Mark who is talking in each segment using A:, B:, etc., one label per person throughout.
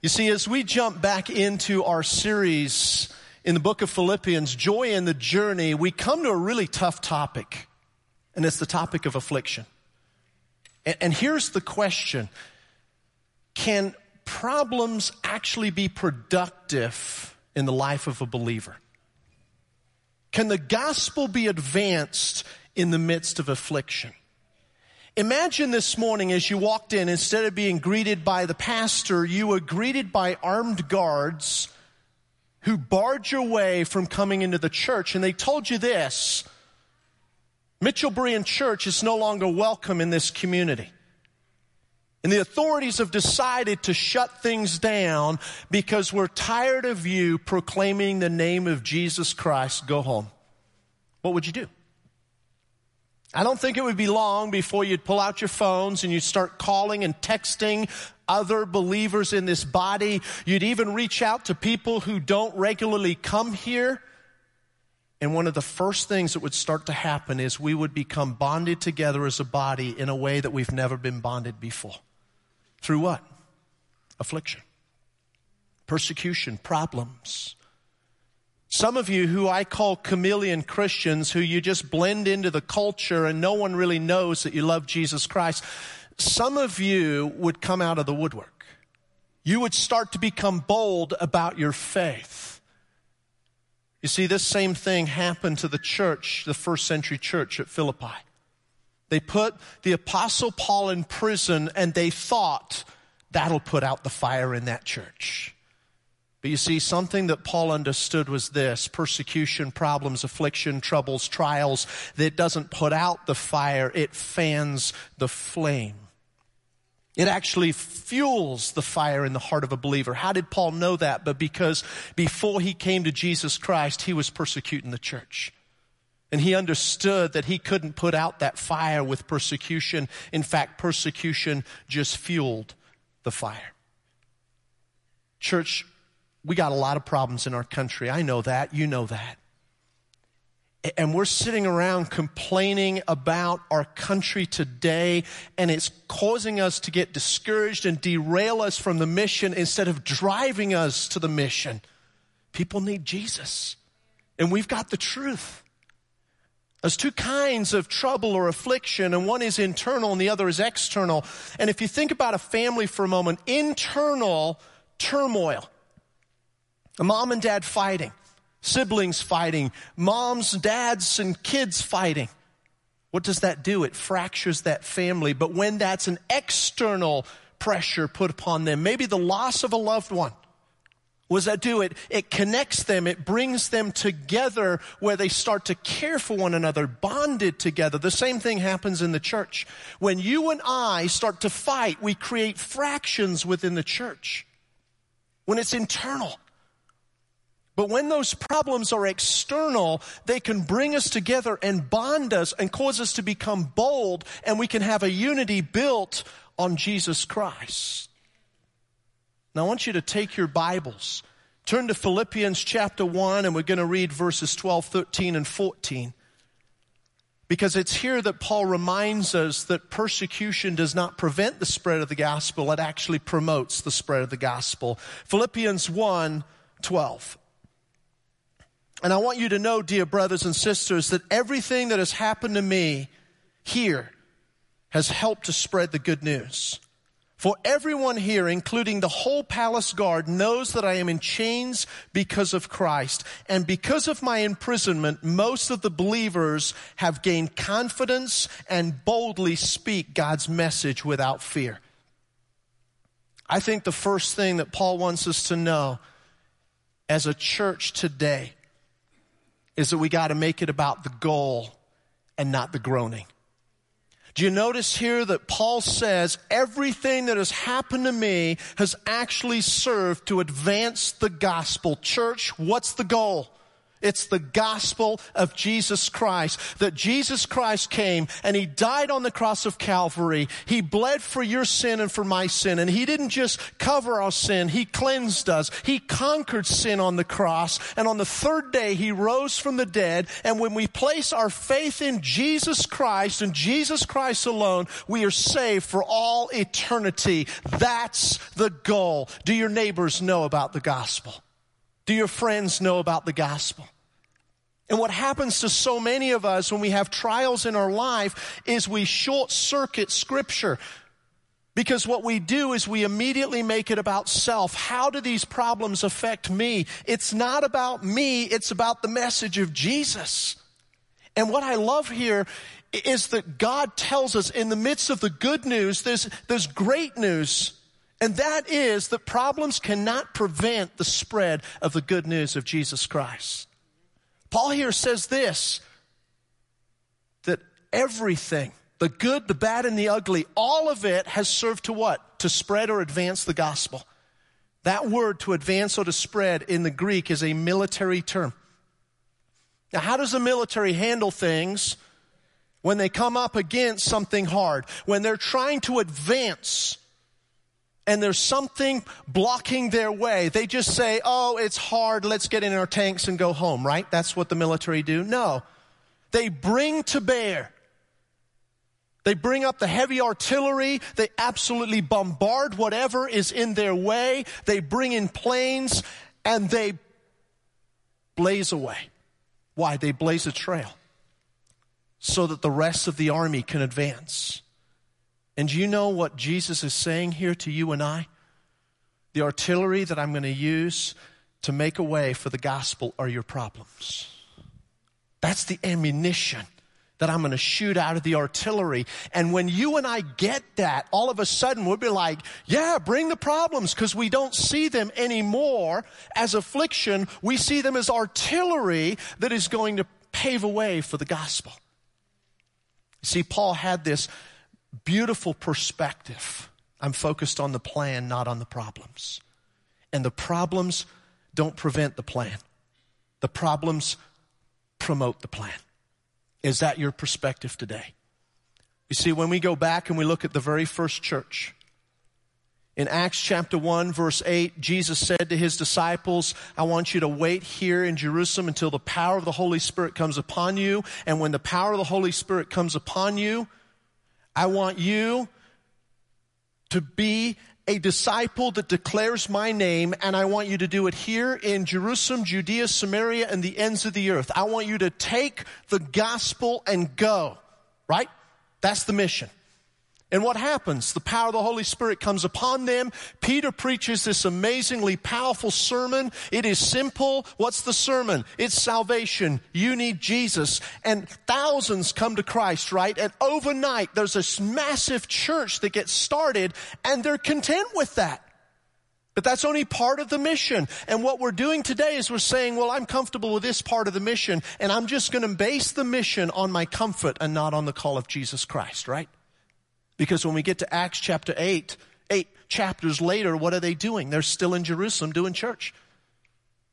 A: You see, as we jump back into our series in the book of Philippians, Joy in the Journey, we come to a really tough topic, and it's the topic of affliction. And, and here's the question Can problems actually be productive in the life of a believer? Can the gospel be advanced in the midst of affliction? Imagine this morning as you walked in, instead of being greeted by the pastor, you were greeted by armed guards who barred your way from coming into the church. And they told you this Mitchell Berean Church is no longer welcome in this community. And the authorities have decided to shut things down because we're tired of you proclaiming the name of Jesus Christ. Go home. What would you do? I don't think it would be long before you'd pull out your phones and you'd start calling and texting other believers in this body. You'd even reach out to people who don't regularly come here. And one of the first things that would start to happen is we would become bonded together as a body in a way that we've never been bonded before. Through what? Affliction, persecution, problems. Some of you who I call chameleon Christians, who you just blend into the culture and no one really knows that you love Jesus Christ, some of you would come out of the woodwork. You would start to become bold about your faith. You see, this same thing happened to the church, the first century church at Philippi. They put the apostle Paul in prison and they thought that'll put out the fire in that church. But you see, something that Paul understood was this persecution, problems, affliction, troubles, trials, that doesn't put out the fire, it fans the flame. It actually fuels the fire in the heart of a believer. How did Paul know that? But because before he came to Jesus Christ, he was persecuting the church. And he understood that he couldn't put out that fire with persecution. In fact, persecution just fueled the fire. Church, we got a lot of problems in our country. I know that. You know that. And we're sitting around complaining about our country today, and it's causing us to get discouraged and derail us from the mission instead of driving us to the mission. People need Jesus, and we've got the truth. There's two kinds of trouble or affliction, and one is internal and the other is external. And if you think about a family for a moment, internal turmoil a mom and dad fighting, siblings fighting, moms, dads, and kids fighting. What does that do? It fractures that family. But when that's an external pressure put upon them, maybe the loss of a loved one, what does that do? It, it connects them. It brings them together where they start to care for one another, bonded together. The same thing happens in the church. When you and I start to fight, we create fractions within the church. When it's internal. But when those problems are external, they can bring us together and bond us and cause us to become bold, and we can have a unity built on Jesus Christ. Now, I want you to take your Bibles, turn to Philippians chapter 1, and we're going to read verses 12, 13, and 14. Because it's here that Paul reminds us that persecution does not prevent the spread of the gospel, it actually promotes the spread of the gospel. Philippians 1 12. And I want you to know, dear brothers and sisters, that everything that has happened to me here has helped to spread the good news. For everyone here, including the whole palace guard, knows that I am in chains because of Christ. And because of my imprisonment, most of the believers have gained confidence and boldly speak God's message without fear. I think the first thing that Paul wants us to know as a church today is that we got to make it about the goal and not the groaning. Do you notice here that Paul says everything that has happened to me has actually served to advance the gospel? Church, what's the goal? It's the gospel of Jesus Christ. That Jesus Christ came and He died on the cross of Calvary. He bled for your sin and for my sin. And He didn't just cover our sin, He cleansed us. He conquered sin on the cross. And on the third day, He rose from the dead. And when we place our faith in Jesus Christ and Jesus Christ alone, we are saved for all eternity. That's the goal. Do your neighbors know about the gospel? Do your friends know about the gospel? And what happens to so many of us when we have trials in our life is we short circuit scripture. Because what we do is we immediately make it about self. How do these problems affect me? It's not about me, it's about the message of Jesus. And what I love here is that God tells us in the midst of the good news, there's, there's great news. And that is that problems cannot prevent the spread of the good news of Jesus Christ. Paul here says this that everything, the good, the bad, and the ugly, all of it has served to what? To spread or advance the gospel. That word to advance or to spread in the Greek is a military term. Now, how does the military handle things when they come up against something hard? When they're trying to advance and there's something blocking their way, they just say, oh, it's hard, let's get in our tanks and go home, right? That's what the military do. No. They bring to bear. They bring up the heavy artillery. They absolutely bombard whatever is in their way. They bring in planes and they blaze away. Why? They blaze a trail so that the rest of the army can advance. And do you know what Jesus is saying here to you and I? The artillery that I'm going to use to make a way for the gospel are your problems. That's the ammunition that I'm going to shoot out of the artillery. And when you and I get that, all of a sudden we'll be like, yeah, bring the problems because we don't see them anymore as affliction. We see them as artillery that is going to pave a way for the gospel. See, Paul had this beautiful perspective. I'm focused on the plan, not on the problems. And the problems don't prevent the plan. The problems promote the plan. Is that your perspective today? You see, when we go back and we look at the very first church, in Acts chapter 1 verse 8, Jesus said to his disciples, I want you to wait here in Jerusalem until the power of the Holy Spirit comes upon you. And when the power of the Holy Spirit comes upon you, I want you to be a disciple that declares my name, and I want you to do it here in Jerusalem, Judea, Samaria, and the ends of the earth. I want you to take the gospel and go, right? That's the mission. And what happens? The power of the Holy Spirit comes upon them. Peter preaches this amazingly powerful sermon. It is simple. What's the sermon? It's salvation. You need Jesus. And thousands come to Christ, right? And overnight, there's this massive church that gets started and they're content with that. But that's only part of the mission. And what we're doing today is we're saying, well, I'm comfortable with this part of the mission and I'm just going to base the mission on my comfort and not on the call of Jesus Christ, right? Because when we get to Acts chapter 8, eight chapters later, what are they doing? They're still in Jerusalem doing church.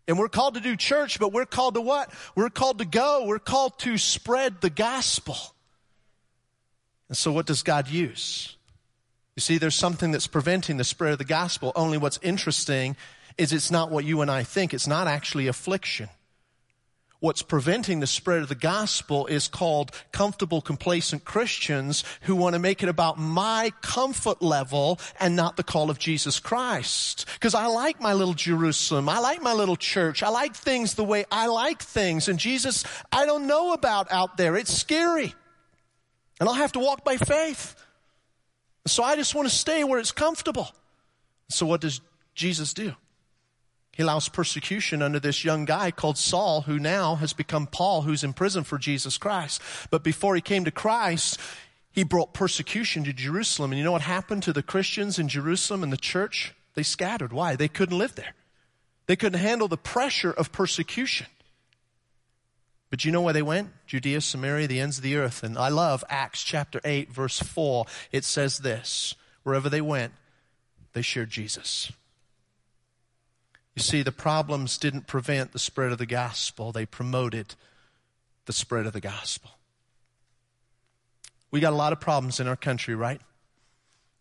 A: And we're called to do church, but we're called to what? We're called to go. We're called to spread the gospel. And so what does God use? You see, there's something that's preventing the spread of the gospel. Only what's interesting is it's not what you and I think. It's not actually affliction. What's preventing the spread of the gospel is called comfortable, complacent Christians who want to make it about my comfort level and not the call of Jesus Christ. Because I like my little Jerusalem. I like my little church. I like things the way I like things. And Jesus, I don't know about out there. It's scary. And I'll have to walk by faith. So I just want to stay where it's comfortable. So what does Jesus do? He allows persecution under this young guy called Saul, who now has become Paul, who's in prison for Jesus Christ. But before he came to Christ, he brought persecution to Jerusalem. And you know what happened to the Christians in Jerusalem and the church? They scattered. Why? They couldn't live there. They couldn't handle the pressure of persecution. But you know where they went? Judea, Samaria, the ends of the earth. And I love Acts chapter 8, verse 4. It says this Wherever they went, they shared Jesus. You see, the problems didn't prevent the spread of the gospel, they promoted the spread of the gospel. We got a lot of problems in our country, right?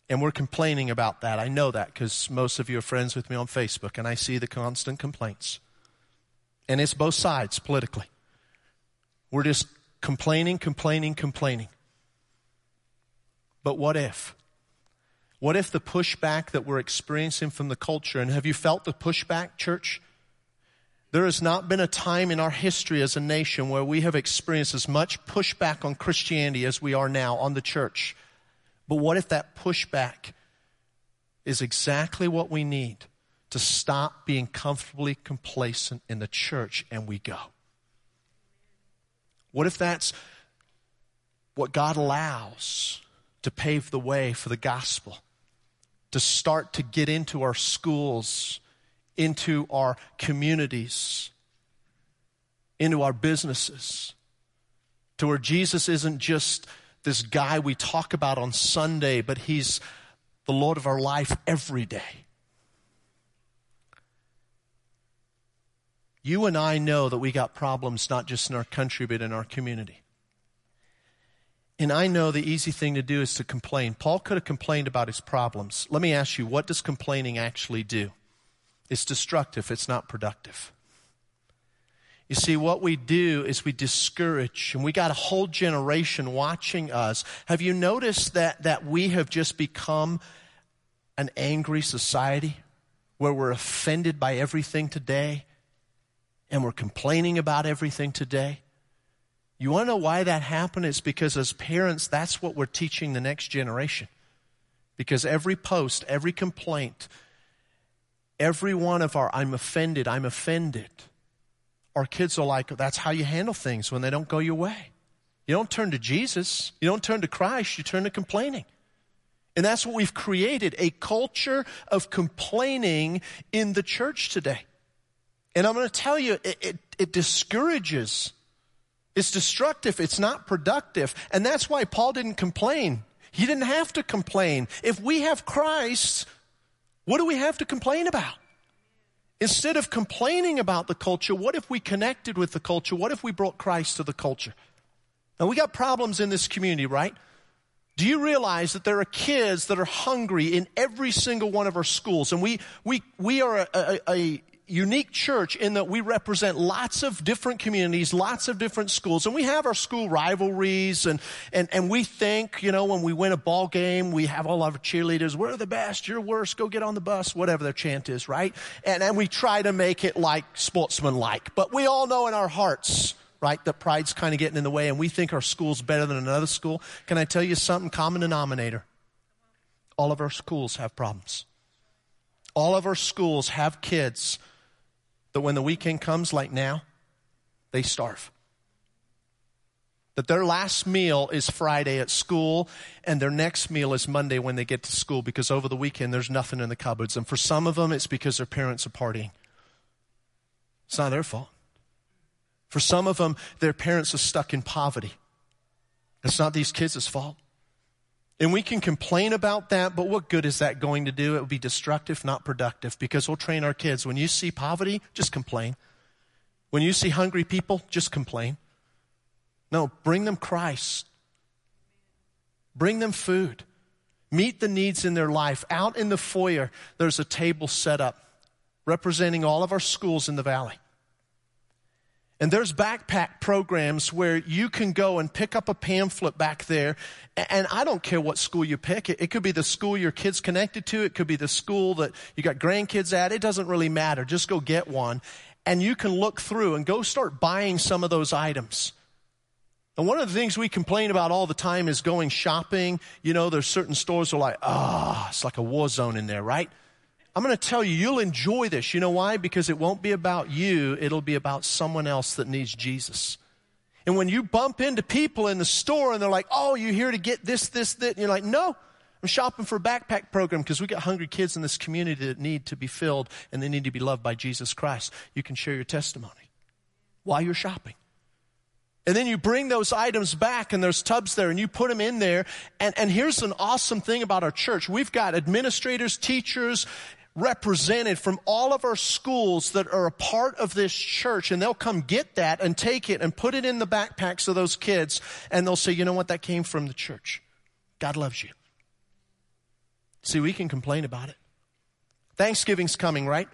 A: And we're complaining about that. I know that because most of you are friends with me on Facebook, and I see the constant complaints. And it's both sides politically. We're just complaining, complaining, complaining. But what if? What if the pushback that we're experiencing from the culture, and have you felt the pushback, church? There has not been a time in our history as a nation where we have experienced as much pushback on Christianity as we are now on the church. But what if that pushback is exactly what we need to stop being comfortably complacent in the church and we go? What if that's what God allows to pave the way for the gospel? To start to get into our schools, into our communities, into our businesses, to where Jesus isn't just this guy we talk about on Sunday, but he's the Lord of our life every day. You and I know that we got problems not just in our country, but in our community. And I know the easy thing to do is to complain. Paul could have complained about his problems. Let me ask you, what does complaining actually do? It's destructive, it's not productive. You see, what we do is we discourage, and we got a whole generation watching us. Have you noticed that, that we have just become an angry society where we're offended by everything today and we're complaining about everything today? You want to know why that happened? It's because as parents, that's what we're teaching the next generation. Because every post, every complaint, every one of our, I'm offended, I'm offended our kids are like, that's how you handle things when they don't go your way. You don't turn to Jesus. You don't turn to Christ. You turn to complaining. And that's what we've created a culture of complaining in the church today. And I'm going to tell you, it, it, it, discourages. It's destructive. It's not productive. And that's why Paul didn't complain. He didn't have to complain. If we have Christ, what do we have to complain about? Instead of complaining about the culture, what if we connected with the culture? What if we brought Christ to the culture? Now, we got problems in this community, right? Do you realize that there are kids that are hungry in every single one of our schools? And we, we, we are a, a, a unique church in that we represent lots of different communities, lots of different schools, and we have our school rivalries and, and, and we think, you know, when we win a ball game, we have all our cheerleaders, we're the best, you're worst, go get on the bus, whatever their chant is, right? And, and we try to make it like sportsmanlike. But we all know in our hearts, right, that pride's kind of getting in the way and we think our school's better than another school. Can I tell you something? Common denominator. All of our schools have problems. All of our schools have kids that when the weekend comes, like now, they starve. That their last meal is Friday at school and their next meal is Monday when they get to school because over the weekend there's nothing in the cupboards. And for some of them, it's because their parents are partying. It's not their fault. For some of them, their parents are stuck in poverty. It's not these kids' fault. And we can complain about that, but what good is that going to do? It will be destructive, not productive, because we'll train our kids. When you see poverty, just complain. When you see hungry people, just complain. No, bring them Christ. Bring them food. Meet the needs in their life. Out in the foyer, there's a table set up representing all of our schools in the valley. And there's backpack programs where you can go and pick up a pamphlet back there. And I don't care what school you pick. It could be the school your kid's connected to. It could be the school that you got grandkids at. It doesn't really matter. Just go get one. And you can look through and go start buying some of those items. And one of the things we complain about all the time is going shopping. You know, there's certain stores are like, ah, oh, it's like a war zone in there, right? I'm going to tell you, you'll enjoy this. You know why? Because it won't be about you, it'll be about someone else that needs Jesus. And when you bump into people in the store and they're like, oh, you're here to get this, this, that, and you're like, no, I'm shopping for a backpack program because we got hungry kids in this community that need to be filled and they need to be loved by Jesus Christ. You can share your testimony while you're shopping. And then you bring those items back and there's tubs there and you put them in there. And, and here's an awesome thing about our church. We've got administrators, teachers, represented from all of our schools that are a part of this church and they'll come get that and take it and put it in the backpacks of those kids and they'll say, you know what, that came from the church. God loves you. See, we can complain about it. Thanksgiving's coming, right?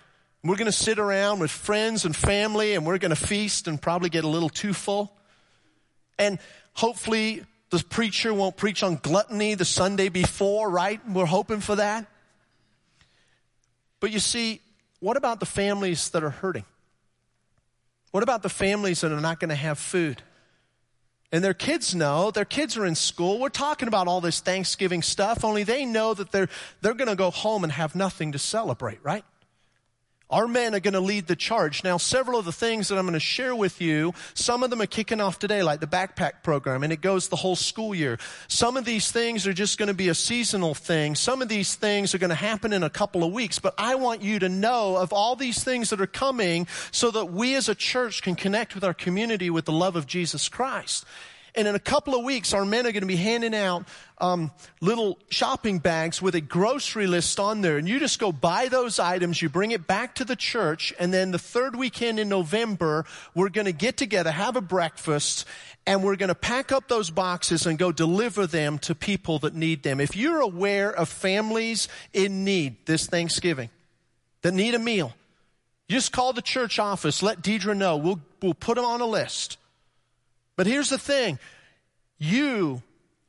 A: We're going to sit around with friends and family and we're going to feast and probably get a little too full. And hopefully the preacher won't preach on gluttony the Sunday before, right? We're hoping for that. But you see, what about the families that are hurting? What about the families that are not going to have food? And their kids know, their kids are in school. We're talking about all this Thanksgiving stuff, only they know that they're, they're going to go home and have nothing to celebrate, right? Our men are going to lead the charge. Now, several of the things that I'm going to share with you, some of them are kicking off today, like the backpack program, and it goes the whole school year. Some of these things are just going to be a seasonal thing. Some of these things are going to happen in a couple of weeks. But I want you to know of all these things that are coming so that we as a church can connect with our community with the love of Jesus Christ. And in a couple of weeks, our men are going to be handing out um, little shopping bags with a grocery list on there. And you just go buy those items, you bring it back to the church, and then the third weekend in November, we're going to get together, have a breakfast, and we're going to pack up those boxes and go deliver them to people that need them. If you're aware of families in need this Thanksgiving that need a meal, just call the church office, let Deidre know. We'll, we'll put them on a list. But here's the thing you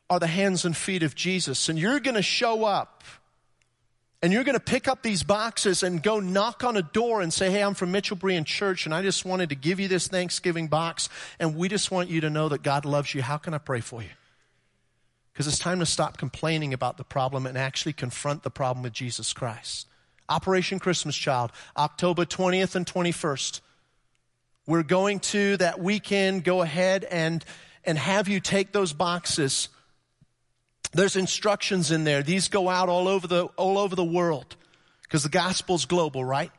A: are the hands and feet of Jesus, and you're going to show up and you're going to pick up these boxes and go knock on a door and say, Hey, I'm from Mitchell Berean Church, and I just wanted to give you this Thanksgiving box, and we just want you to know that God loves you. How can I pray for you? Because it's time to stop complaining about the problem and actually confront the problem with Jesus Christ. Operation Christmas Child, October 20th and 21st. We're going to that weekend go ahead and, and have you take those boxes. There's instructions in there. These go out all over the, all over the world because the gospel's global, right?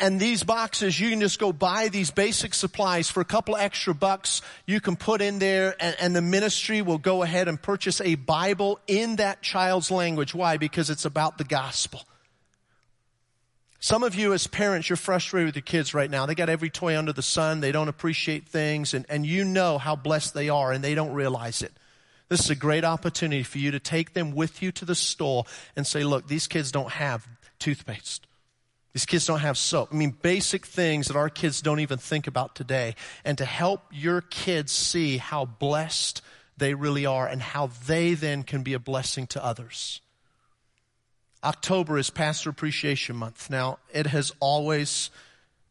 A: And these boxes, you can just go buy these basic supplies for a couple extra bucks. You can put in there and, and, the ministry will go ahead and purchase a Bible in that child's language. Why? Because it's about the gospel. Some of you as parents, you're frustrated with your kids right now. They got every toy under the sun. They don't appreciate things and, and you know how blessed they are and they don't realize it. This is a great opportunity for you to take them with you to the store and say, look, these kids don't have toothpaste. These kids don't have soap. I mean, basic things that our kids don't even think about today. And to help your kids see how blessed they really are and how they then can be a blessing to others. October is Pastor Appreciation Month. Now, it has always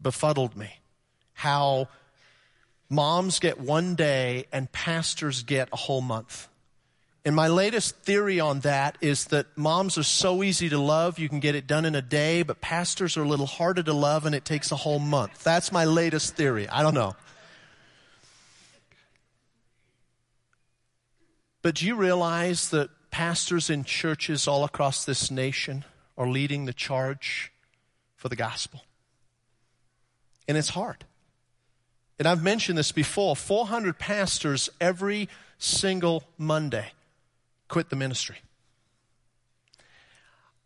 A: befuddled me how moms get one day and pastors get a whole month. And my latest theory on that is that moms are so easy to love, you can get it done in a day, but pastors are a little harder to love and it takes a whole month. That's my latest theory. I don't know. But do you realize that pastors in churches all across this nation are leading the charge for the gospel. And it's hard. And I've mentioned this before 400 pastors every single Monday quit the ministry.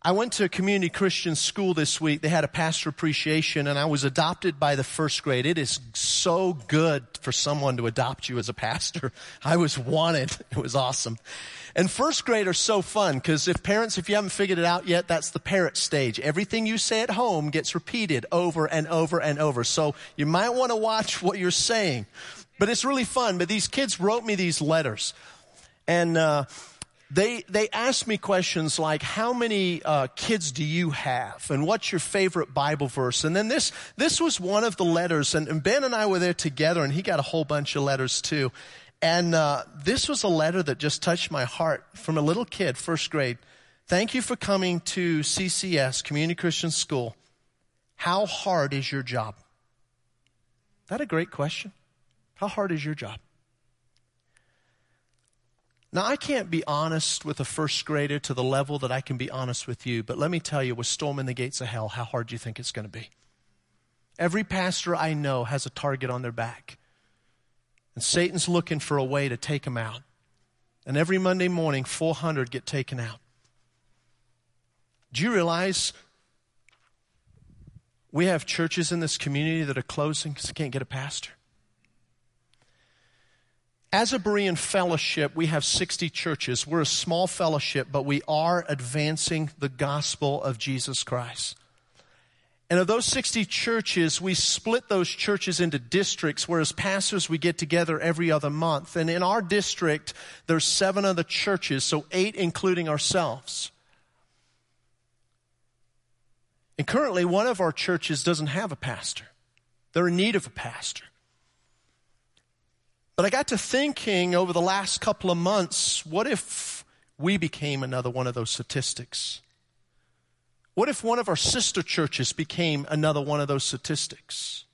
A: I went to a community Christian school this week. They had a pastor appreciation and I was adopted by the first grade. It is so good for someone to adopt you as a pastor. I was wanted. It was awesome. And first grade are so fun because if parents, if you haven't figured it out yet, that's the parrot stage. Everything you say at home gets repeated over and over and over. So you might want to watch what you're saying. But it's really fun. But these kids wrote me these letters. And, uh, they they asked me questions like how many uh, kids do you have and what's your favorite bible verse and then this this was one of the letters and, and ben and i were there together and he got a whole bunch of letters too and uh, this was a letter that just touched my heart from a little kid, first grade. Thank you for coming to CCS, Community Christian School. How hard is your job? That a great question. How hard is your job? Now, I can't be honest with a first grader to the level that I can be honest with you, but let me tell you, with storming the gates of hell, how hard do you think it's going to be? Every pastor I know has a target on their back. And Satan's looking for a way to take them out. And every Monday morning, 400 get taken out. Do you realize We have churches in this community that are closing because they can't get a pastor. As a Berean fellowship, we have 60 churches. We're a small fellowship, but we are advancing the gospel of Jesus Christ. And of those 60 churches, we split those churches into districts, whereas pastors, we get together every other month. And in our district, there's seven other churches, so eight including ourselves. And currently, one of our churches doesn't have a pastor. They're in need of a pastor. But I got to thinking over the last couple of months what if we became another one of those statistics? What if one of our sister churches became another one of those statistics?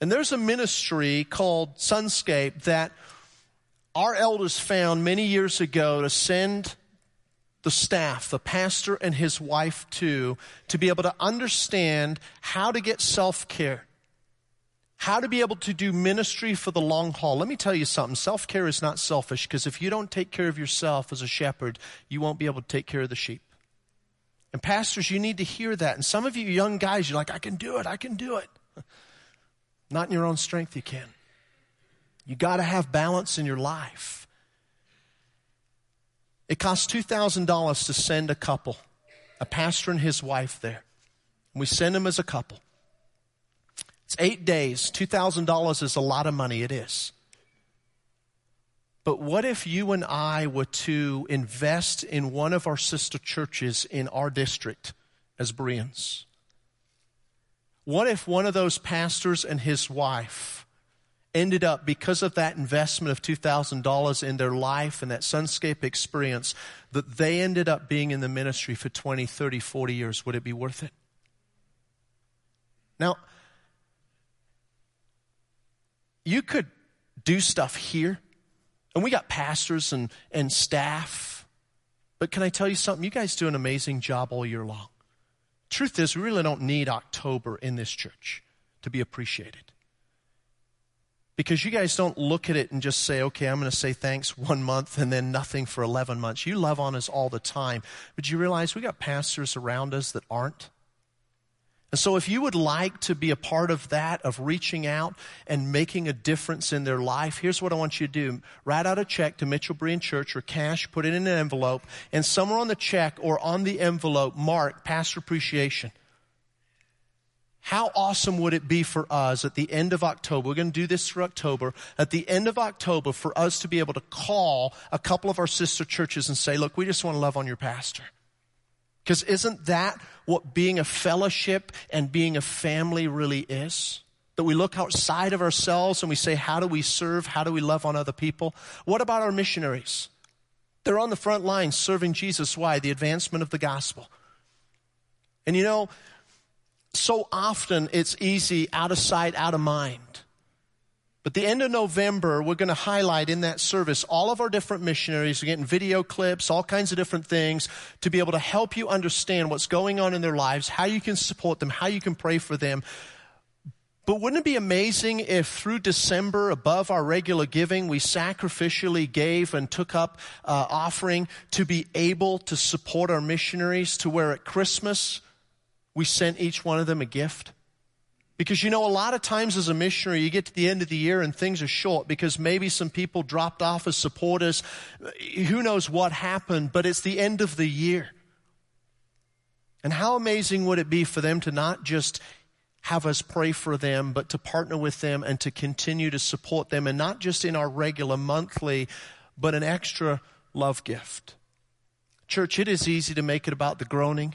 A: And there's a ministry called SonScape that our elders found many years ago to send the staff, the pastor and his wife too, to be able to understand how to get self care, how to be able to do ministry for the long haul. Let me tell you something self care is not selfish because if you don't take care of yourself as a shepherd, you won't be able to take care of the sheep. And pastors, you need to hear that. And some of you young guys, you're like, I can do it, I can do it. Not in your own strength, you can. You got to have balance in your life. It costs $2,000 to send a couple, a pastor and his wife there. We send them as a couple. It's eight days. $2,000 is a lot of money. It is. But what if you and I were to invest in one of our sister churches in our district as Bereans? What if one of those pastors and his wife ended up, because of that investment of $2,000 in their life and that SonScape experience, that they ended up being in the ministry for 20, 30, 40 years? Would it be worth it? Now, you could do stuff here and we got pastors and, and staff. But can I tell you something? You guys do an amazing job all year long. Truth is, we really don't need October in this church to be appreciated. Because you guys don't look at it and just say, okay, I'm going to say thanks one month and then nothing for 11 months. You love on us all the time. But you realize we got pastors around us that aren't? And so, if you would like to be a part of that, of reaching out and making a difference in their life, here's what I want you to do. Write out a check to Mitchell Berean Church or cash, put it in an envelope, and somewhere on the check or on the envelope, mark Pastor Appreciation. How awesome would it be for us at the end of October? We're going to do this through October. At the end of October, for us to be able to call a couple of our sister churches and say, look, we just want to love on your pastor. Because isn't that what being a fellowship and being a family really is? That we look outside of ourselves and we say, how do we serve? How do we love on other people? What about our missionaries? They're on the front lines serving Jesus. Why? The advancement of the gospel. And you know, so often it's easy out of sight, out of mind. But the end of November, we're going to highlight in that service all of our different missionaries. We're getting video clips, all kinds of different things to be able to help you understand what's going on in their lives, how you can support them, how you can pray for them. But wouldn't it be amazing if through December, above our regular giving, we sacrificially gave and took up uh, offering to be able to support our missionaries to where at Christmas we sent each one of them a gift? Because you know, a lot of times as a missionary, you get to the end of the year and things are short because maybe some people dropped off as supporters. Who knows what happened, but it's the end of the year. And how amazing would it be for them to not just have us pray for them, but to partner with them and to continue to support them, and not just in our regular monthly, but an extra love gift. Church, it is easy to make it about the groaning.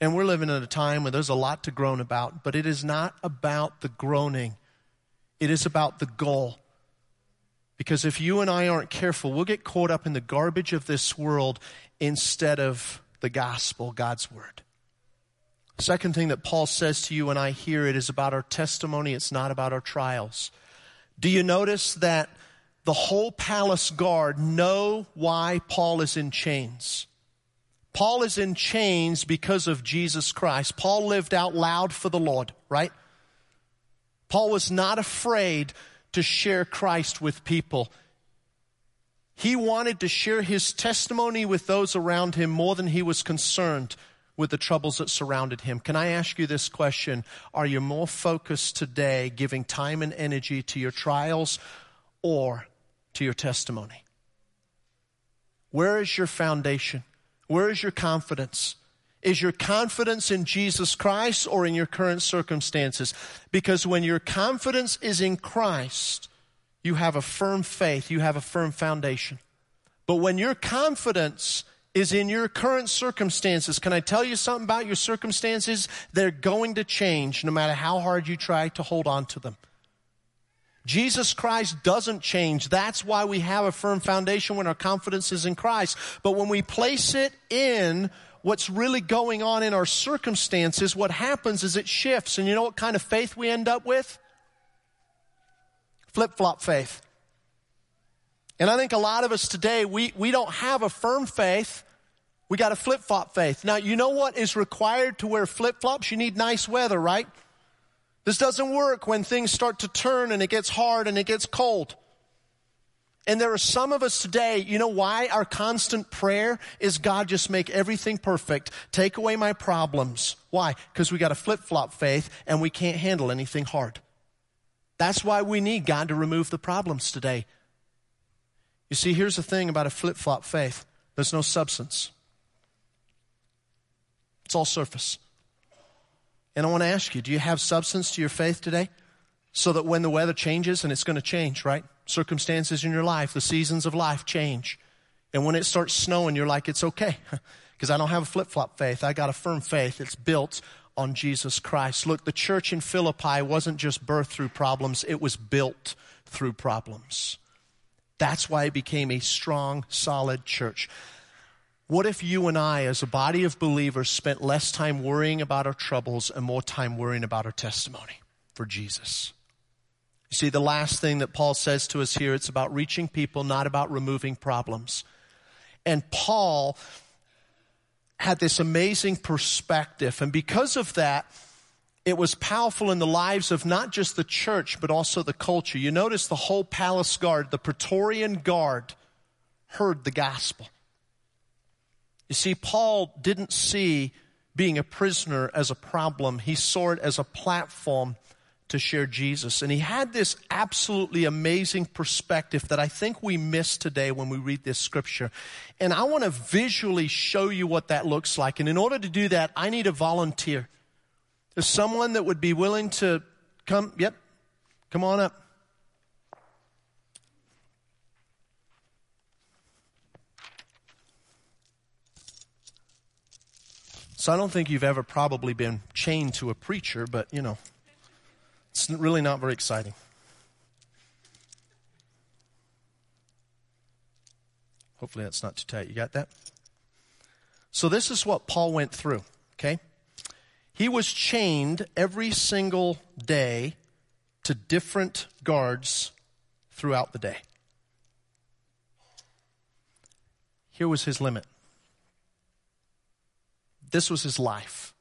A: And we're living in a time where there's a lot to groan about, but it is not about the groaning. It is about the goal. Because if you and I aren't careful, we'll get caught up in the garbage of this world instead of the gospel, God's word. Second thing that Paul says to you and I hear it is about our testimony, it's not about our trials. Do you notice that the whole palace guard know why Paul is in chains? Paul is in chains because of Jesus Christ. Paul lived out loud for the Lord, right? Paul was not afraid to share Christ with people. He wanted to share his testimony with those around him more than he was concerned with the troubles that surrounded him. Can I ask you this question? Are you more focused today giving time and energy to your trials or to your testimony? Where is your foundation? Where is your confidence? Is your confidence in Jesus Christ or in your current circumstances? Because when your confidence is in Christ, you have a firm faith, you have a firm foundation. But when your confidence is in your current circumstances. Can I tell you something about your circumstances? They're going to change no matter how hard you try to hold on to them. Jesus Christ doesn't change. That's why we have a firm foundation when our confidence is in Christ. But when we place it in what's really going on in our circumstances, what happens is it shifts. And you know what kind of faith we end up with? Flip flop faith. And I think a lot of us today, we, we don't have a firm faith. We got a flip flop faith. Now, you know what is required to wear flip flops? You need nice weather, right? This doesn't work when things start to turn and it gets hard and it gets cold. And there are some of us today, you know why our constant prayer is God just make everything perfect. Take away my problems. Why? Because we got a flip flop faith and we can't handle anything hard. That's why we need God to remove the problems today. You see, here's the thing about a flip flop faith there's no substance, it's all surface. And I want to ask you do you have substance to your faith today? So that when the weather changes, and it's going to change, right? Circumstances in your life, the seasons of life change. And when it starts snowing, you're like, it's okay. Because I don't have a flip flop faith. I got a firm faith. It's built on Jesus Christ. Look, the church in Philippi wasn't just birthed through problems, it was built through problems. That's why it became a strong, solid church. What if you and I, as a body of believers, spent less time worrying about our troubles and more time worrying about our testimony for Jesus? You see, the last thing that Paul says to us here, it's about reaching people, not about removing problems. And Paul had this amazing perspective. And because of that, it was powerful in the lives of not just the church, but also the culture. You notice the whole palace guard, the Praetorian guard, heard the gospel. You see, Paul didn't see being a prisoner as a problem, he saw it as a platform to share Jesus. And he had this absolutely amazing perspective that I think we miss today when we read this scripture. And I want to visually show you what that looks like. And in order to do that, I need a volunteer. There's someone that would be willing to come, yep, come on up. So I don't think you've ever probably been chained to a preacher, but you know, it's really not very exciting. Hopefully that's not too tight. You got that? So this is what Paul went through, okay? He was chained every single day to different guards throughout the day. Here was his limit. This was his life.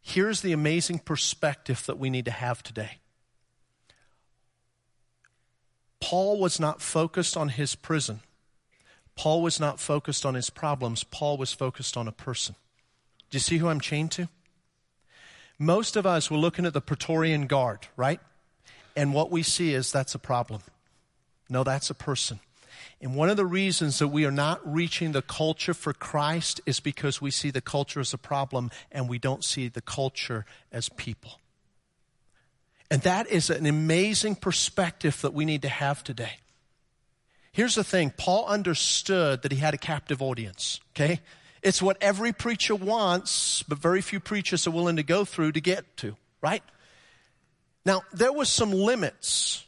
A: Here's the amazing perspective that we need to have today. Paul was not focused on his prison. Paul was not focused on his problems. Paul was focused on a person. Do you see who I'm chained to? Most of us were looking at the Praetorian Guard, right? And what we see is that's a problem. No, that's a person. And one of the reasons that we are not reaching the culture for Christ is because we see the culture as a problem and we don't see the culture as people. And that is an amazing perspective that we need to have today. Here's the thing Paul understood that he had a captive audience, okay? It's what every preacher wants, but very few preachers are willing to go through to get to, right? Now, there was some limits.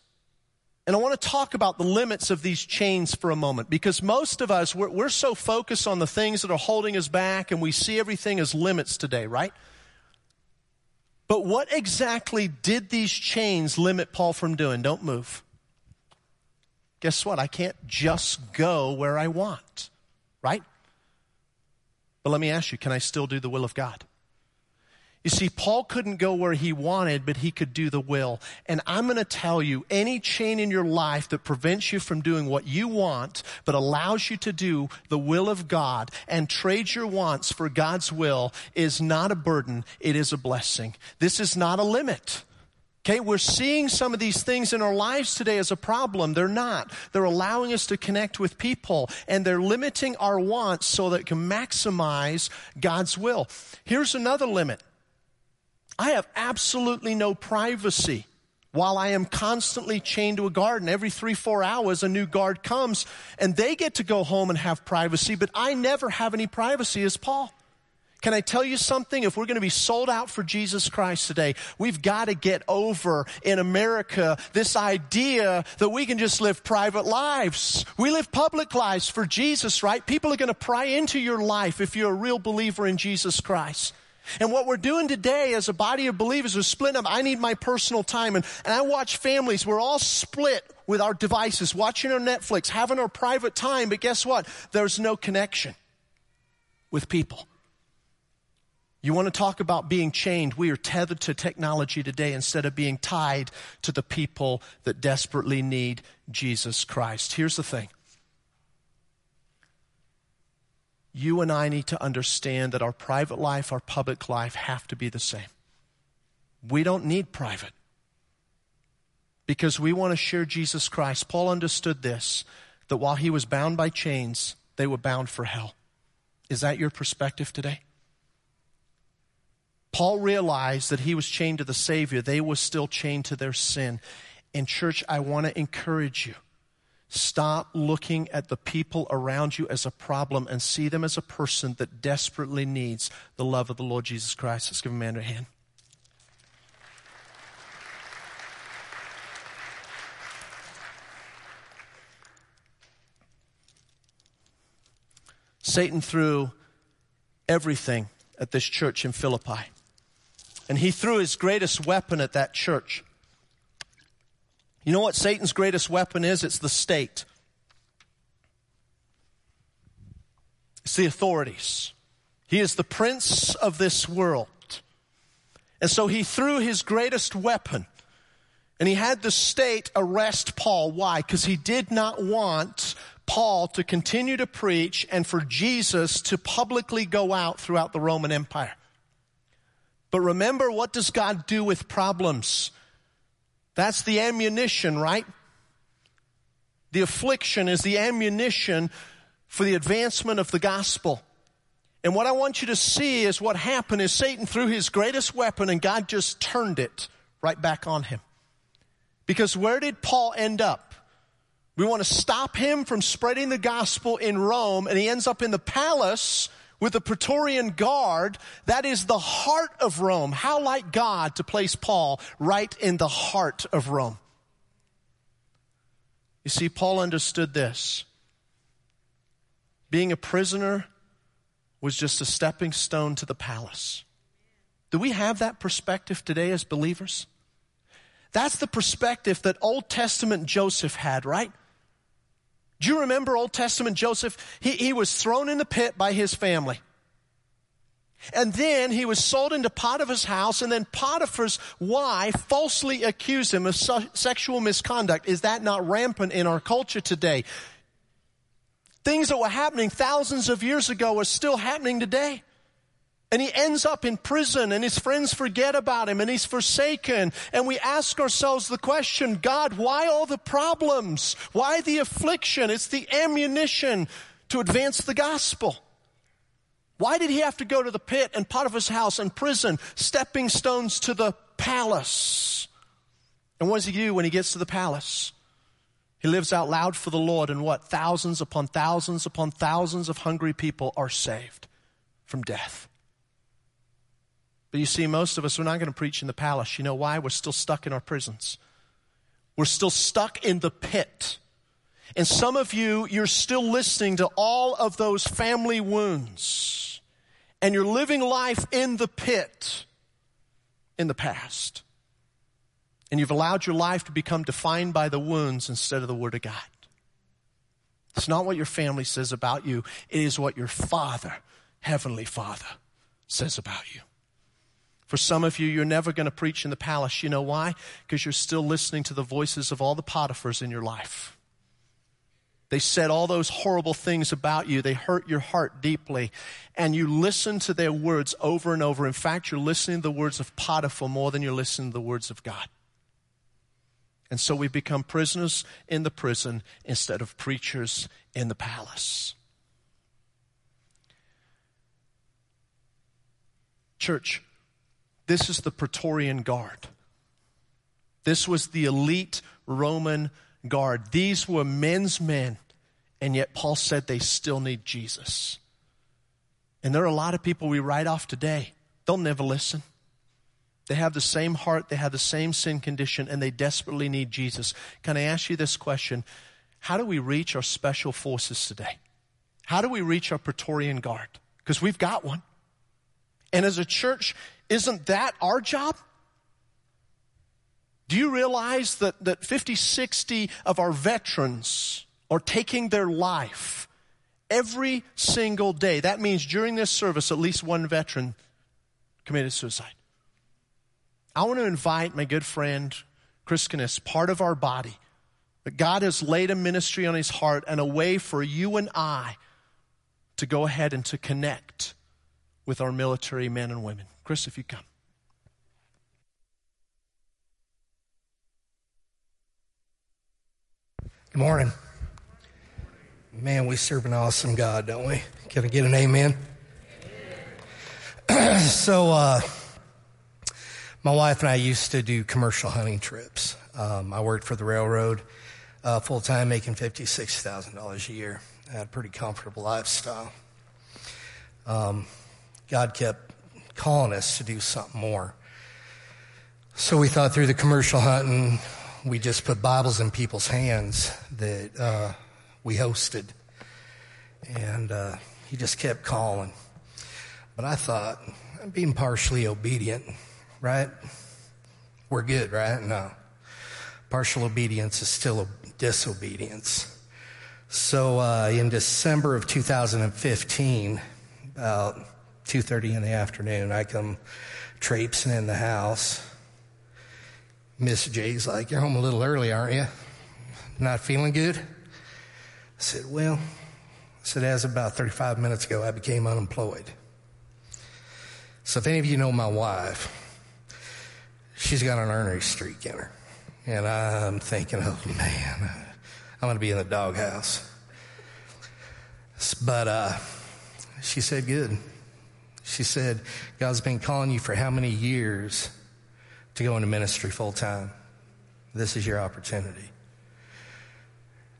A: And I want to talk about the limits of these chains for a moment because most of us, we're, we're, so focused on the things that are holding us back and we see everything as limits today, right? But what exactly did these chains limit Paul from doing? Don't move. Guess what? I can't just go where I want, right? But let me ask you, can I still do the will of God? You see, Paul couldn't go where he wanted, but he could do the will. And I'm going to tell you, any chain in your life that prevents you from doing what you want, but allows you to do the will of God and trade your wants for God's will is not a burden. It is a blessing. This is not a limit. Okay, we're seeing some of these things in our lives today as a problem. They're not. They're allowing us to connect with people and they're limiting our wants so that it can maximize God's will. Here's another limit. I have absolutely no privacy while I am constantly chained to a garden. Every three, four hours, a new guard comes and they get to go home and have privacy, but I never have any privacy as Paul. Can I tell you something? If we're going to be sold out for Jesus Christ today, we've got to get over in America this idea that we can just live private lives. We live public lives for Jesus, right? People are going to pry into your life if you're a real believer in Jesus Christ. And what we're doing today as a body of believers is splitting up. I need my personal time. And, and I watch families, we're all split with our devices, watching our Netflix, having our private time, but guess what? There's no connection with people. You want to talk about being chained? We are tethered to technology today instead of being tied to the people that desperately need Jesus Christ. Here's the thing you and I need to understand that our private life, our public life have to be the same. We don't need private because we want to share Jesus Christ. Paul understood this that while he was bound by chains, they were bound for hell. Is that your perspective today? Paul realized that he was chained to the Savior, they were still chained to their sin. And, church, I want to encourage you Stop looking at the people around you as a problem and see them as a person that desperately needs the love of the Lord Jesus Christ. Let's give Amanda a hand. Satan threw everything at this church in Philippi. And he threw his greatest weapon at that church. You know what Satan's greatest weapon is? It's the state. It's the authorities. He is the prince of this world. And so he threw his greatest weapon and he had the state arrest Paul. Why? Because he did not want Paul to continue to preach and for Jesus to publicly go out throughout the Roman Empire. But remember, what does God do with problems? That's the ammunition, right? The affliction is the ammunition for the advancement of the gospel. And what I want you to see is what happened is Satan threw his greatest weapon and God just turned it right back on him. Because where did Paul end up? We want to stop him from spreading the gospel in Rome and he ends up in the palace with the Praetorian Guard, that is the heart of Rome. How like God to place Paul right in the heart of Rome. You see, Paul understood this. Being a prisoner was just a stepping stone to the palace. Do we have that perspective today as believers? That's the perspective that Old Testament Joseph had, right? Do you remember Old Testament Joseph? He, he was thrown in the pit by his family. And then he was sold into Potiphar's house, and then Potiphar's wife falsely accused him of sexual misconduct. Is that not rampant in our culture today? Things that were happening thousands of years ago are still happening today. And he ends up in prison and his friends forget about him and he's forsaken. And we ask ourselves the question, God, why all the problems? Why the affliction? It's the ammunition to advance the gospel. Why did he have to go to the pit and Potiphar's house and prison, stepping stones to the palace? And what does he do when he gets to the palace? He lives out loud for the Lord and what? Thousands upon thousands upon thousands of hungry people are saved from death. But you see, most of us, we're not going to preach in the palace. You know why? We're still stuck in our prisons. We're still stuck in the pit. And some of you, you're still listening to all of those family wounds. And you're living life in the pit in the past. And you've allowed your life to become defined by the wounds instead of the Word of God. It's not what your family says about you, it is what your Father, Heavenly Father, says about you. For some of you, you're never going to preach in the palace. You know why? Because you're still listening to the voices of all the Potiphars in your life. They said all those horrible things about you. They hurt your heart deeply. And you listen to their words over and over. In fact, you're listening to the words of Potiphar more than you're listening to the words of God. And so we become prisoners in the prison instead of preachers in the palace. Church, this is the Praetorian Guard. This was the elite Roman guard. These were men's men, and yet Paul said they still need Jesus. And there are a lot of people we write off today. They'll never listen. They have the same heart, they have the same sin condition, and they desperately need Jesus. Can I ask you this question? How do we reach our special forces today? How do we reach our Praetorian Guard? Because we've got one. And as a church, isn't that our job? Do you realize that, that 50, 60 of our veterans are taking their life every single day? That means during this service, at least one veteran committed suicide. I want to invite my good friend Chris Kinnis, part of our body, that God has laid a ministry on his heart and a way for you and I to go ahead and to connect with our military men and women. Chris, if you come.
B: Good morning. Man, we serve an awesome God, don't we? Can I get an amen? amen. so, uh, my wife and I used to do commercial hunting trips. Um, I worked for the railroad uh, full time, making fifty, six thousand dollars a year. I had a pretty comfortable lifestyle. Um, God kept calling us to do something more. So we thought through the commercial hunting, we just put Bibles in people's hands that uh, we hosted. And uh, he just kept calling. But I thought, I'm being partially obedient, right? We're good, right? No. Partial obedience is still a disobedience. So uh, in December of 2015, about 2.30 in the afternoon. I come traipsing in the house. Miss J's like, you're home a little early, aren't you? Not feeling good? I said, well, I said, as about 35 minutes ago, I became unemployed. So if any of you know my wife, she's got an ornery streak in her. And I'm thinking, oh man, I'm going to be in the doghouse. But uh, she said, good. She said, God's been calling you for how many years to go into ministry full time? This is your opportunity.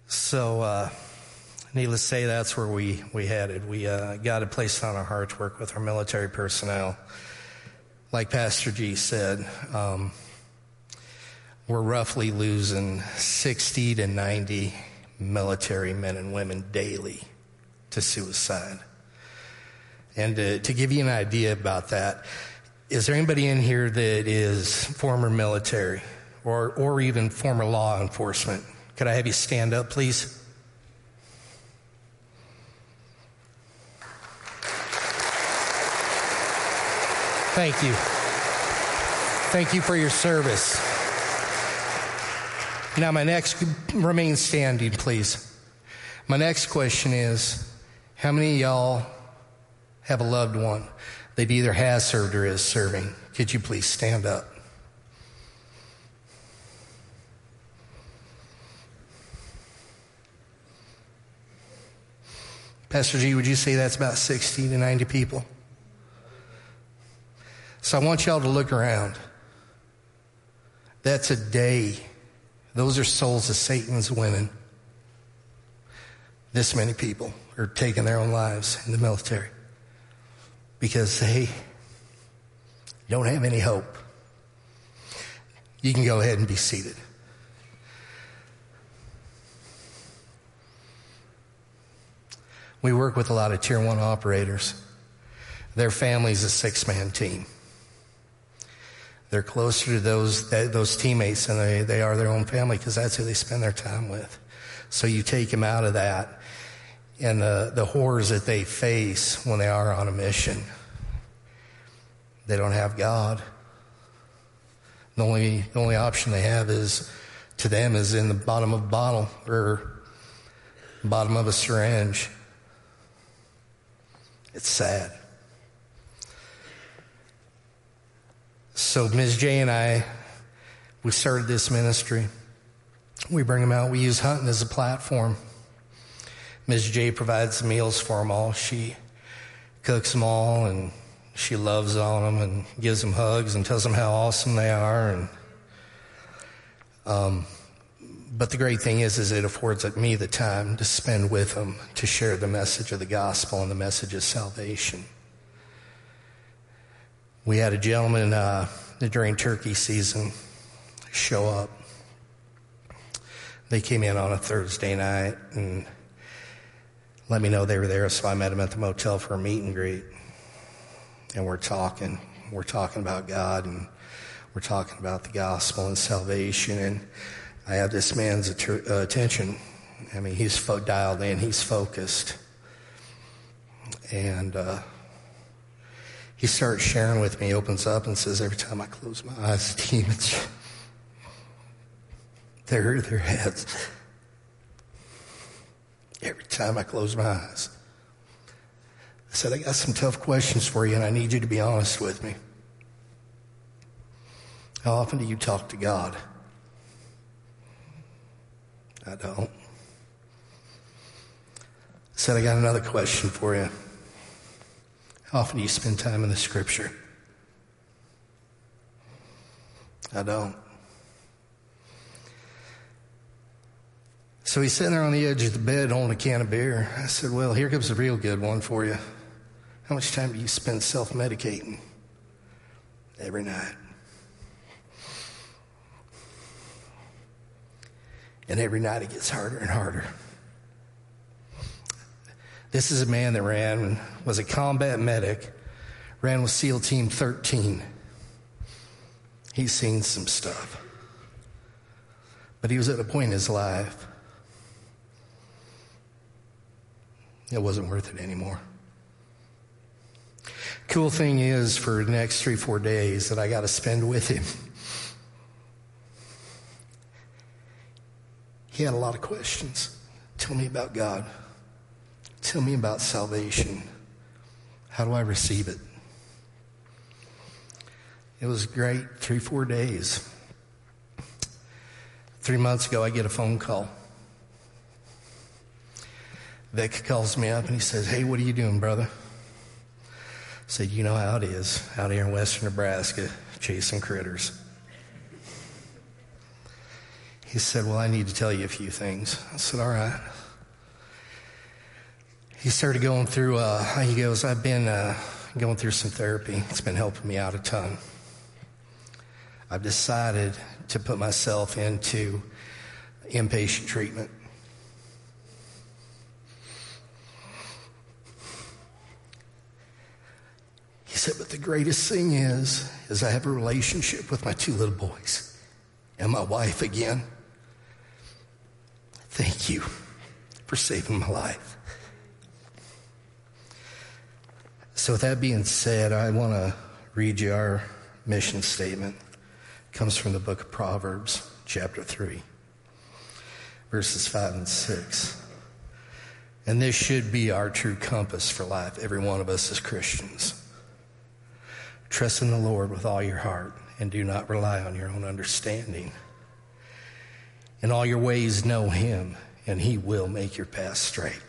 B: So, uh, needless to say, that's where we, we headed. We uh, got it placed on our heart to work with our military personnel. Like Pastor G said, um, we're roughly losing 60 to 90 military men and women daily to suicide. And to, to give you an idea about that, is there anybody in here that is former military or, or even former law enforcement? Could I have you stand up, please? Thank you. Thank you for your service. Now, my next, remain standing, please. My next question is how many y'all have a loved one that either has served or is serving, could you please stand up? Pastor G, would you say that's about 60 to 90 people? So I want y'all to look around. That's a day. Those are souls of Satan's women. This many people are taking their own lives in the military because they don't have any hope. You can go ahead and be seated. We work with a lot of tier one operators. Their family's a six man team. They're closer to those, those teammates than they, they are their own family because that's who they spend their time with. So you take them out of that and the, the horrors that they face when they are on a mission. They don't have God. The only, the only option they have is to them is in the bottom of a bottle or bottom of a syringe. It's sad. So Ms. J and I, we started this ministry. We bring them out. We use hunting as a platform. Ms. J provides meals for them all. She cooks them all and she loves on them and gives them hugs and tells them how awesome they are. And, um, but the great thing is, is it affords me the time to spend with them to share the message of the gospel and the message of salvation. We had a gentleman uh, during turkey season show up. They came in on a Thursday night and let me know they were there, so I met them at the motel for a meet and greet. And we're talking. We're talking about God and we're talking about the gospel and salvation. And I have this man's uh, attention. I mean, he's fo- dialed in, he's focused. And uh, he starts sharing with me, opens up and says, Every time I close my eyes, demons, they're their heads. Every time I close my eyes. I said, I got some tough questions for you, and I need you to be honest with me. How often do you talk to God? I don't. I said, I got another question for you. How often do you spend time in the scripture? I don't. So he's sitting there on the edge of the bed holding a can of beer. I said, Well, here comes a real good one for you. How much time do you spend self medicating? Every night. And every night it gets harder and harder. This is a man that ran, was a combat medic, ran with SEAL Team 13. He's seen some stuff. But he was at a point in his life, it wasn't worth it anymore. Cool thing is, for the next three, four days that I got to spend with him, he had a lot of questions. Tell me about God. Tell me about salvation. How do I receive it? It was great, three, four days. Three months ago, I get a phone call. Vic calls me up and he says, Hey, what are you doing, brother? I said, You know how it is out here in western Nebraska, chasing critters. He said, Well, I need to tell you a few things. I said, All right he started going through, uh, he goes, I've been uh, going through some therapy. It's been helping me out a ton. I've decided to put myself into inpatient treatment. Said, but the greatest thing is, is I have a relationship with my two little boys and my wife again. Thank you for saving my life. So, with that being said, I want to read you our mission statement. It comes from the book of Proverbs, chapter 3, verses 5 and 6. And this should be our true compass for life, every one of us as Christians. Trust in the Lord with all your heart and do not rely on your own understanding. In all your ways, know Him, and He will make your path straight.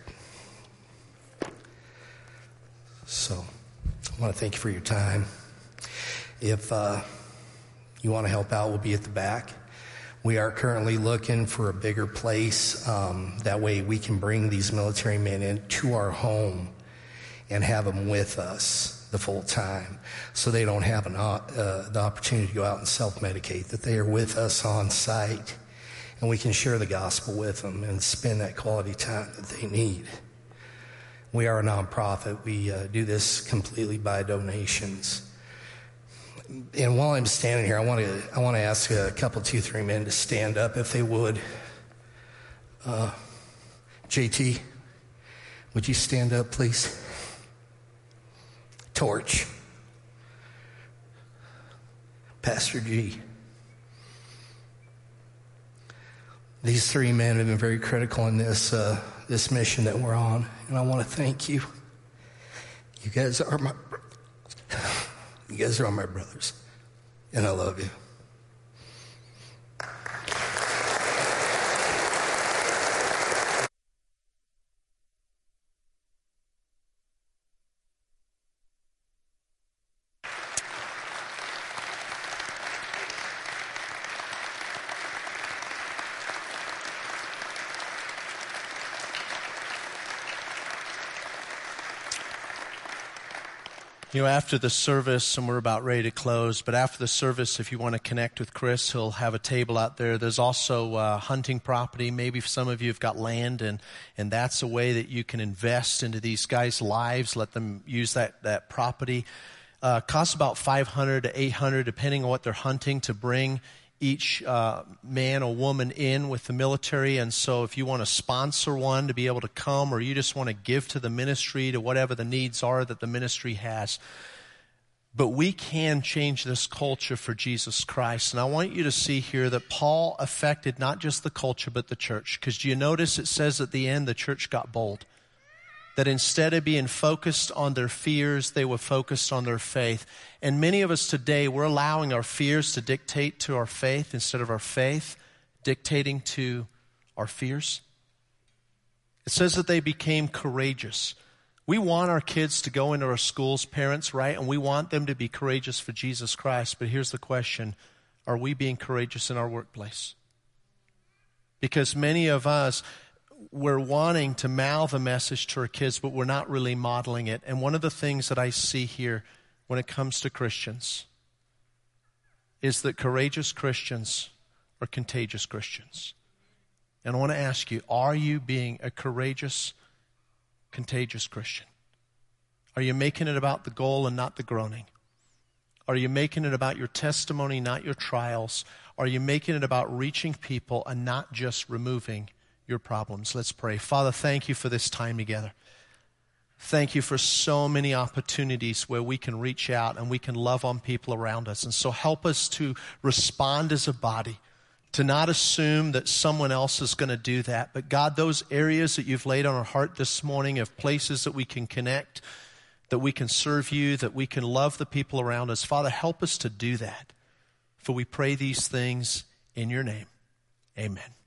B: So I want to thank you for your time. If uh, you want to help out, we'll be at the back. We are currently looking for a bigger place. Um, that way we can bring these military men into our home and have them with us the full time so they don't have an, uh, the opportunity to go out and self medicate, that they are with us on site and we can share the gospel with them and spend that quality time that they need. We are a nonprofit. We uh, do this completely by donations. And while I'm standing here, I want to I ask a couple, two, three men to stand up if they would. Uh, JT, would you stand up, please? Torch, Pastor G. These three men have been very critical in this, uh, this mission that we're on, and I want to thank you. You guys are my, you guys are my brothers, and I love you.
A: You know, after the service, and we're about ready to close, but after the service, if you want to connect with Chris, he'll have a table out there. There's also uh, hunting property. Maybe some of you have got land, and, and that's a way that you can invest into these guys' lives, let them use that, that property. Uh, costs about 500 to 800 depending on what they're hunting to bring each uh, man or woman in with the military. And so, if you want to sponsor one to be able to come, or you just want to give to the ministry to whatever the needs are that the ministry has. But we can change this culture for Jesus Christ. And I want you to see here that Paul affected not just the culture, but the church. Because do you notice it says at the end the church got bold? That instead of being focused on their fears, they were focused on their faith. And many of us today, we're allowing our fears to dictate to our faith instead of our faith dictating to our fears. It says that they became courageous. We want our kids to go into our schools, parents, right? And we want them to be courageous for Jesus Christ. But here's the question Are we being courageous in our workplace? Because many of us, we're wanting to mouth a message to our kids, but we're not really modeling it. And one of the things that I see here when it comes to Christians is that courageous Christians are contagious Christians. And I want to ask you are you being a courageous, contagious Christian? Are you making it about the goal and not the groaning? Are you making it about your testimony, not your trials? Are you making it about reaching people and not just removing your problems. Let's pray. Father, thank you for this time together. Thank you for so many opportunities where we can reach out and we can love on people around us. And so help us to respond as a body, to not assume that someone else is going to do that. But God, those areas that you've laid on our heart this morning of places that we can connect, that we can serve you, that we can love the people around us, Father, help us to do that. For we pray these things in your name. Amen.